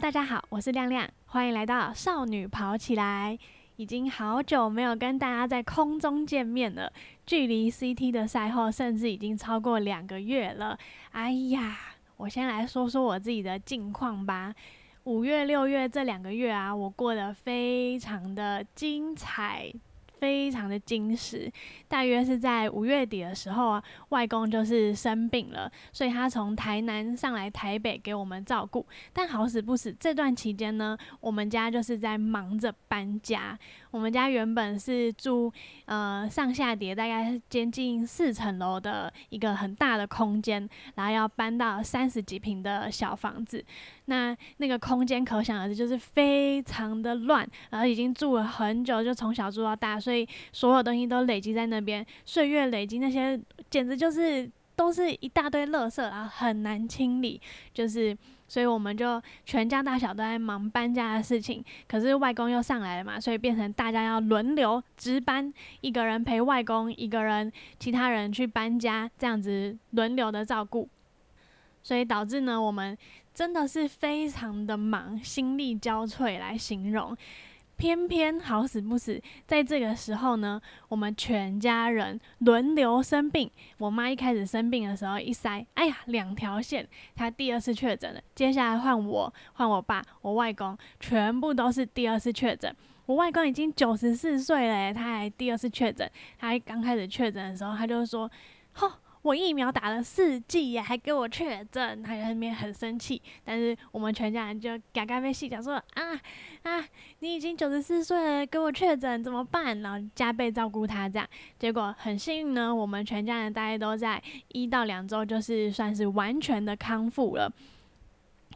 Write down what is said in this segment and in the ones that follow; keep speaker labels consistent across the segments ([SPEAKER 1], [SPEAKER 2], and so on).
[SPEAKER 1] 大家好，我是亮亮，欢迎来到少女跑起来。已经好久没有跟大家在空中见面了，距离 CT 的赛后甚至已经超过两个月了。哎呀，我先来说说我自己的近况吧。五月、六月这两个月啊，我过得非常的精彩。非常的惊实，大约是在五月底的时候啊，外公就是生病了，所以他从台南上来台北给我们照顾。但好死不死，这段期间呢，我们家就是在忙着搬家。我们家原本是住呃上下叠，大概接近四层楼的一个很大的空间，然后要搬到三十几平的小房子。那那个空间可想而知，就是非常的乱，然后已经住了很久，就从小住到大，所以所有东西都累积在那边，岁月累积那些，简直就是都是一大堆垃圾，然后很难清理，就是，所以我们就全家大小都在忙搬家的事情。可是外公又上来了嘛，所以变成大家要轮流值班，一个人陪外公，一个人其他人去搬家，这样子轮流的照顾，所以导致呢，我们。真的是非常的忙，心力交瘁来形容。偏偏好死不死，在这个时候呢，我们全家人轮流生病。我妈一开始生病的时候一塞，哎呀，两条线，她第二次确诊了。接下来换我，换我爸，我外公，全部都是第二次确诊。我外公已经九十四岁了，他还第二次确诊。他刚开始确诊的时候，他就说：“吼。”我疫苗打了四剂呀，还给我确诊，他在那边很生气。但是我们全家人就嘎嘎被细讲说啊啊，你已经九十四岁了，给我确诊怎么办？然后加倍照顾他这样。结果很幸运呢，我们全家人大概都在一到两周，就是算是完全的康复了。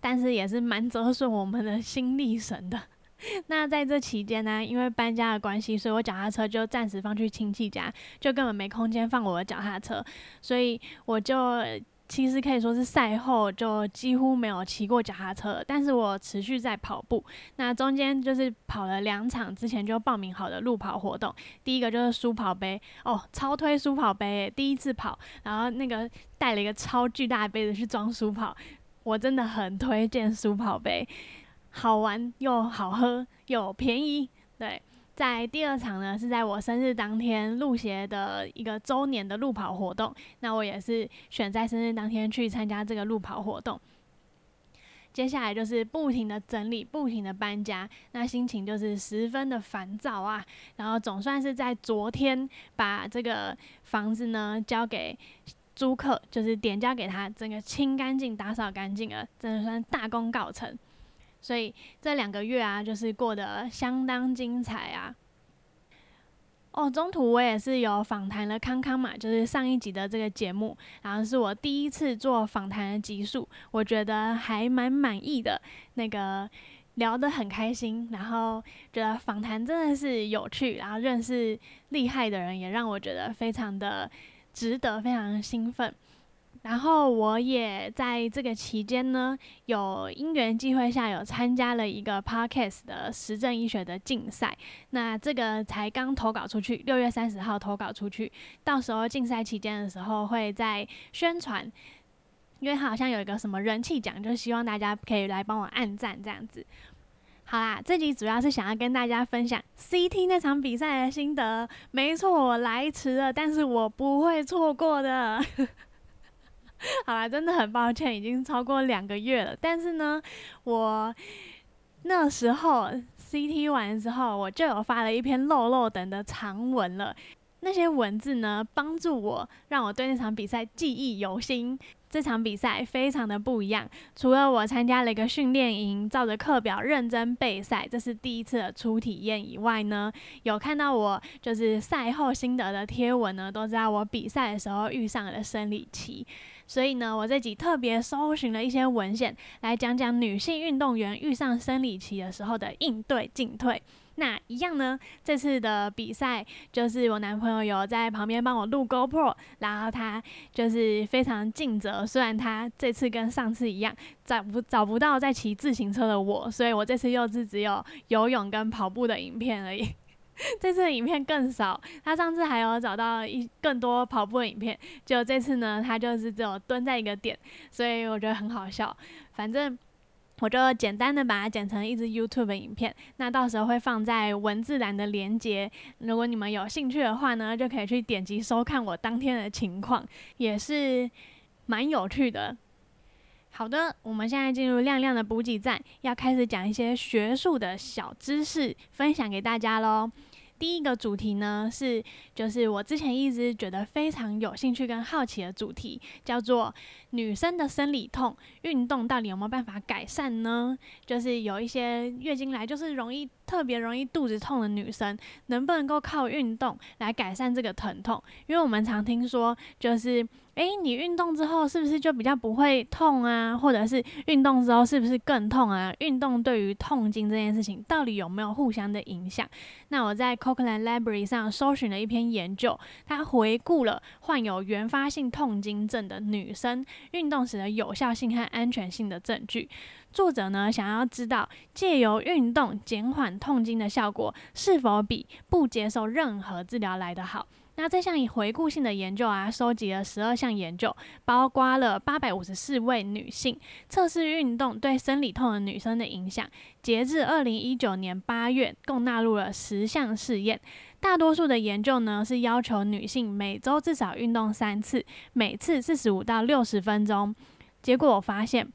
[SPEAKER 1] 但是也是蛮折损我们的心力神的。那在这期间呢，因为搬家的关系，所以我脚踏车就暂时放去亲戚家，就根本没空间放我的脚踏车，所以我就其实可以说是赛后就几乎没有骑过脚踏车，但是我持续在跑步。那中间就是跑了两场之前就报名好的路跑活动，第一个就是书跑杯哦，超推书跑杯，第一次跑，然后那个带了一个超巨大的杯子去装书跑，我真的很推荐书跑杯。好玩又好喝又便宜，对，在第二场呢是在我生日当天路协的一个周年的路跑活动，那我也是选在生日当天去参加这个路跑活动。接下来就是不停的整理，不停的搬家，那心情就是十分的烦躁啊。然后总算是在昨天把这个房子呢交给租客，就是点交给他，整个清干净、打扫干净了，真的算大功告成。所以这两个月啊，就是过得相当精彩啊。哦，中途我也是有访谈了康康嘛，就是上一集的这个节目，然后是我第一次做访谈的集数，我觉得还蛮满意的。那个聊得很开心，然后觉得访谈真的是有趣，然后认识厉害的人，也让我觉得非常的值得，非常兴奋。然后我也在这个期间呢，有因缘际会下有参加了一个 podcast 的实证医学的竞赛。那这个才刚投稿出去，六月三十号投稿出去，到时候竞赛期间的时候会在宣传，因为好像有一个什么人气奖，就希望大家可以来帮我按赞这样子。好啦，这集主要是想要跟大家分享 CT 那场比赛的心得。没错，我来迟了，但是我不会错过的。好啦，真的很抱歉，已经超过两个月了。但是呢，我那时候 CT 完之后，我就有发了一篇漏漏等的长文了。那些文字呢，帮助我让我对那场比赛记忆犹新。这场比赛非常的不一样，除了我参加了一个训练营，照着课表认真备赛，这是第一次的初体验以外呢，有看到我就是赛后心得的贴文呢，都知道我比赛的时候遇上了生理期。所以呢，我这集特别搜寻了一些文献，来讲讲女性运动员遇上生理期的时候的应对进退。那一样呢，这次的比赛就是我男朋友有在旁边帮我录 GoPro，然后他就是非常尽责。虽然他这次跟上次一样找不找不到在骑自行车的我，所以我这次又是只有游泳跟跑步的影片而已。这次的影片更少，他上次还有找到一更多跑步的影片，就这次呢，他就是只有蹲在一个点，所以我觉得很好笑。反正我就简单的把它剪成一支 YouTube 影片，那到时候会放在文字栏的连接，如果你们有兴趣的话呢，就可以去点击收看我当天的情况，也是蛮有趣的。好的，我们现在进入亮亮的补给站，要开始讲一些学术的小知识，分享给大家喽。第一个主题呢是，就是我之前一直觉得非常有兴趣跟好奇的主题，叫做女生的生理痛，运动到底有没有办法改善呢？就是有一些月经来就是容易特别容易肚子痛的女生，能不能够靠运动来改善这个疼痛？因为我们常听说，就是。诶，你运动之后是不是就比较不会痛啊？或者是运动之后是不是更痛啊？运动对于痛经这件事情到底有没有互相的影响？那我在 Cochrane Library 上搜寻了一篇研究，它回顾了患有原发性痛经症的女生运动时的有效性和安全性的证据。作者呢想要知道借由运动减缓痛经的效果是否比不接受任何治疗来得好。那这项以回顾性的研究啊，收集了十二项研究，包括了八百五十四位女性测试运动对生理痛的女生的影响。截至二零一九年八月，共纳入了十项试验。大多数的研究呢是要求女性每周至少运动三次，每次四十五到六十分钟。结果我发现。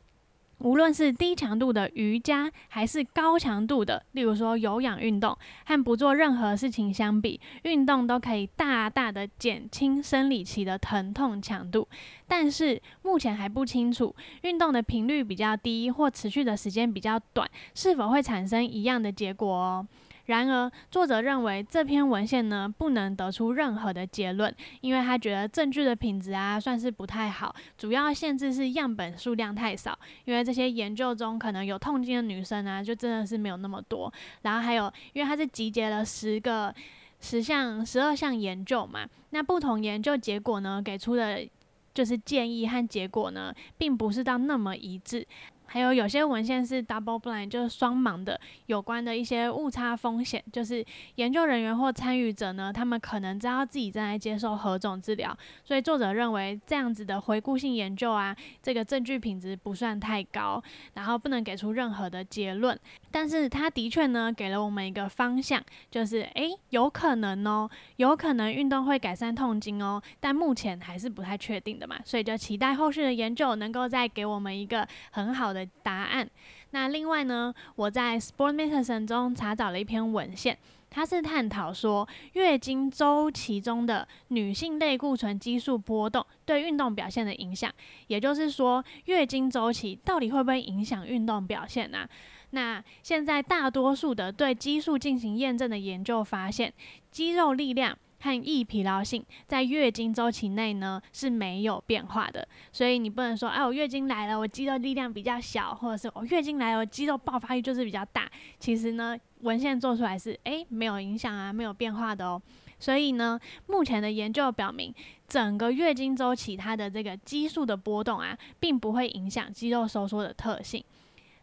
[SPEAKER 1] 无论是低强度的瑜伽，还是高强度的，例如说有氧运动，和不做任何事情相比，运动都可以大大的减轻生理期的疼痛强度。但是目前还不清楚，运动的频率比较低或持续的时间比较短，是否会产生一样的结果哦。然而，作者认为这篇文献呢不能得出任何的结论，因为他觉得证据的品质啊算是不太好，主要限制是样本数量太少，因为这些研究中可能有痛经的女生啊就真的是没有那么多。然后还有，因为它是集结了十个、十项、十二项研究嘛，那不同研究结果呢给出的，就是建议和结果呢，并不是到那么一致。还有有些文献是 double blind，就是双盲的，有关的一些误差风险，就是研究人员或参与者呢，他们可能知道自己正在接受何种治疗，所以作者认为这样子的回顾性研究啊，这个证据品质不算太高，然后不能给出任何的结论。但是他的确呢，给了我们一个方向，就是诶，有可能哦，有可能运动会改善痛经哦，但目前还是不太确定的嘛，所以就期待后续的研究能够再给我们一个很好的。答案。那另外呢，我在 Sport Medicine 中查找了一篇文献，它是探讨说月经周期中的女性类固醇激素波动对运动表现的影响。也就是说，月经周期到底会不会影响运动表现呢？那现在大多数的对激素进行验证的研究发现，肌肉力量。和易疲劳性在月经周期内呢是没有变化的，所以你不能说，哎，我月经来了，我肌肉力量比较小，或者是我月经来了，我肌肉爆发力就是比较大。其实呢，文献做出来是，哎，没有影响啊，没有变化的哦。所以呢，目前的研究表明，整个月经周期它的这个激素的波动啊，并不会影响肌肉收缩的特性。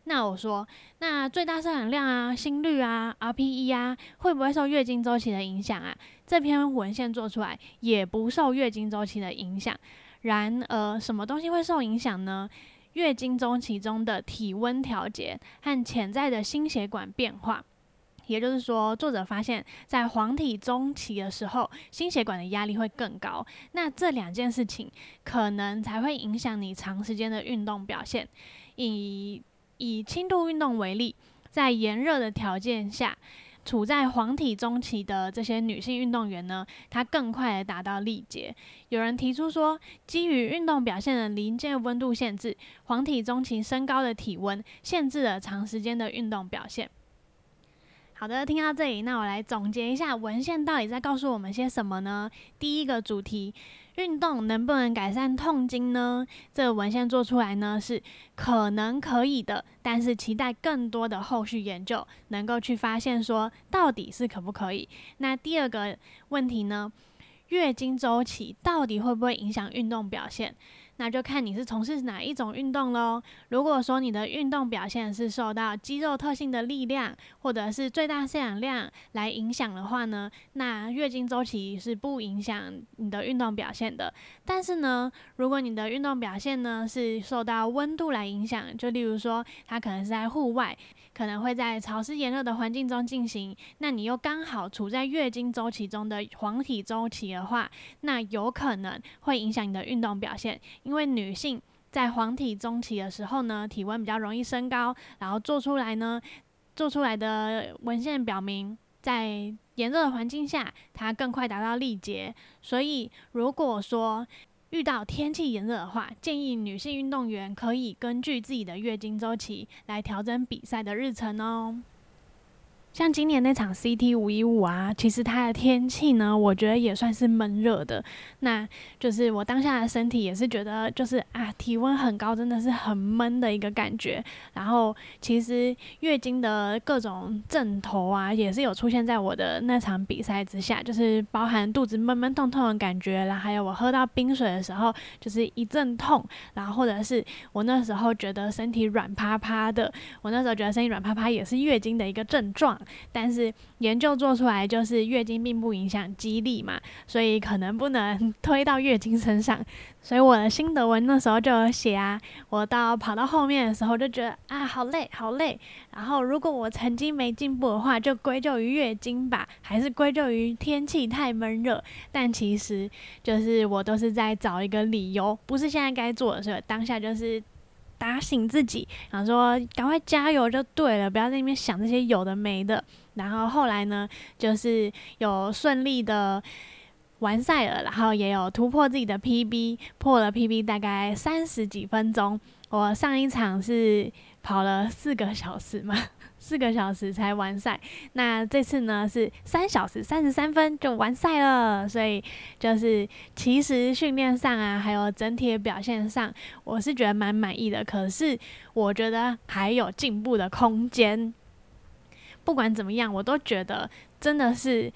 [SPEAKER 1] 那我说，那最大摄氧量啊、心率啊、RPE 啊，会不会受月经周期的影响啊？这篇文献做出来也不受月经周期的影响。然而，什么东西会受影响呢？月经周期中的体温调节和潜在的心血管变化。也就是说，作者发现，在黄体中期的时候，心血管的压力会更高。那这两件事情可能才会影响你长时间的运动表现。以以轻度运动为例，在炎热的条件下，处在黄体中期的这些女性运动员呢，她更快的达到力竭。有人提出说，基于运动表现的临界温度限制，黄体中期升高的体温限制了长时间的运动表现。好的，听到这里，那我来总结一下文献到底在告诉我们些什么呢？第一个主题。运动能不能改善痛经呢？这个文献做出来呢是可能可以的，但是期待更多的后续研究能够去发现说到底是可不可以。那第二个问题呢，月经周期到底会不会影响运动表现？那就看你是从事哪一种运动喽。如果说你的运动表现是受到肌肉特性的力量或者是最大摄氧量来影响的话呢，那月经周期是不影响你的运动表现的。但是呢，如果你的运动表现呢是受到温度来影响，就例如说它可能是在户外，可能会在潮湿炎热的环境中进行，那你又刚好处在月经周期中的黄体周期的话，那有可能会影响你的运动表现，因为女性在黄体中期的时候呢，体温比较容易升高，然后做出来呢，做出来的文献表明，在炎热的环境下，它更快达到力竭，所以如果说遇到天气炎热的话，建议女性运动员可以根据自己的月经周期来调整比赛的日程哦。像今年那场 CT 五一五啊，其实它的天气呢，我觉得也算是闷热的。那就是我当下的身体也是觉得，就是啊，体温很高，真的是很闷的一个感觉。然后其实月经的各种阵头啊，也是有出现在我的那场比赛之下，就是包含肚子闷闷痛痛的感觉，然后还有我喝到冰水的时候，就是一阵痛，然后或者是我那时候觉得身体软趴趴的，我那时候觉得身体软趴趴也是月经的一个症状。但是研究做出来就是月经并不影响肌力嘛，所以可能不能推到月经身上。所以我的心得文那时候就有写啊，我到跑到后面的时候就觉得啊好累好累。然后如果我曾经没进步的话，就归咎于月经吧，还是归咎于天气太闷热。但其实就是我都是在找一个理由，不是现在该做的，所以当下就是。打醒自己，然后说赶快加油就对了，不要在那边想那些有的没的。然后后来呢，就是有顺利的完赛了，然后也有突破自己的 PB，破了 PB 大概三十几分钟。我上一场是跑了四个小时嘛。四个小时才完赛，那这次呢是三小时三十三分就完赛了，所以就是其实训练上啊，还有整体的表现上，我是觉得蛮满意的。可是我觉得还有进步的空间。不管怎么样，我都觉得真的是。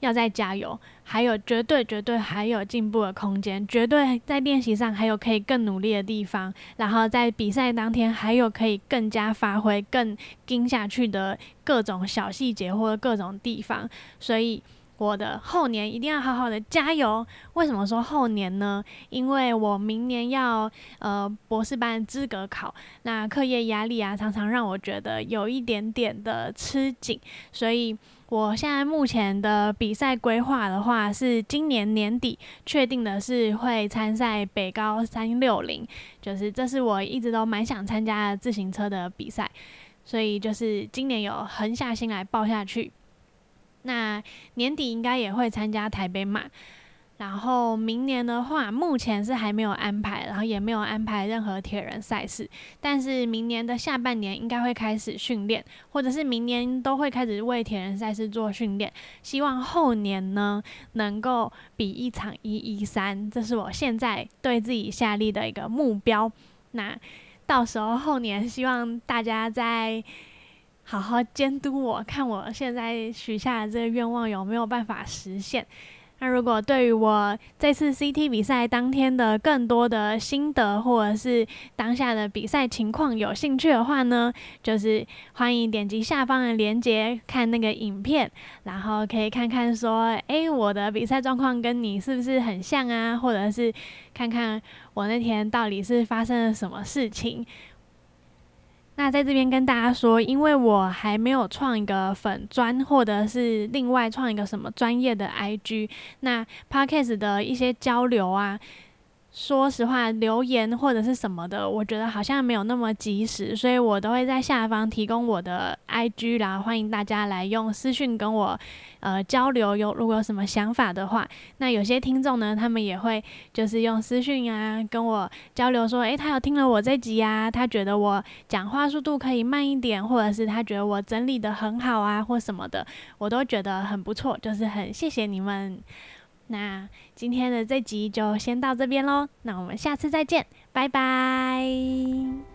[SPEAKER 1] 要再加油，还有绝对绝对还有进步的空间，绝对在练习上还有可以更努力的地方，然后在比赛当天还有可以更加发挥、更盯下去的各种小细节或者各种地方，所以我的后年一定要好好的加油。为什么说后年呢？因为我明年要呃博士班资格考，那课业压力啊常常让我觉得有一点点的吃紧，所以。我现在目前的比赛规划的话，是今年年底确定的是会参赛北高三六零，就是这是我一直都蛮想参加的自行车的比赛，所以就是今年有狠下心来报下去。那年底应该也会参加台北马。然后明年的话，目前是还没有安排，然后也没有安排任何铁人赛事。但是明年的下半年应该会开始训练，或者是明年都会开始为铁人赛事做训练。希望后年呢能够比一场一一三，这是我现在对自己下力的一个目标。那到时候后年，希望大家再好好监督我，看我现在许下的这个愿望有没有办法实现。那如果对于我这次 CT 比赛当天的更多的心得，或者是当下的比赛情况有兴趣的话呢，就是欢迎点击下方的链接看那个影片，然后可以看看说，诶，我的比赛状况跟你是不是很像啊？或者是看看我那天到底是发生了什么事情。那在这边跟大家说，因为我还没有创一个粉专，或者是另外创一个什么专业的 IG，那 Podcast 的一些交流啊。说实话，留言或者是什么的，我觉得好像没有那么及时，所以我都会在下方提供我的 IG 啦，欢迎大家来用私讯跟我呃交流。有如果有什么想法的话，那有些听众呢，他们也会就是用私讯啊跟我交流，说诶，他有听了我这集啊，他觉得我讲话速度可以慢一点，或者是他觉得我整理的很好啊，或什么的，我都觉得很不错，就是很谢谢你们。那今天的这集就先到这边喽，那我们下次再见，拜拜。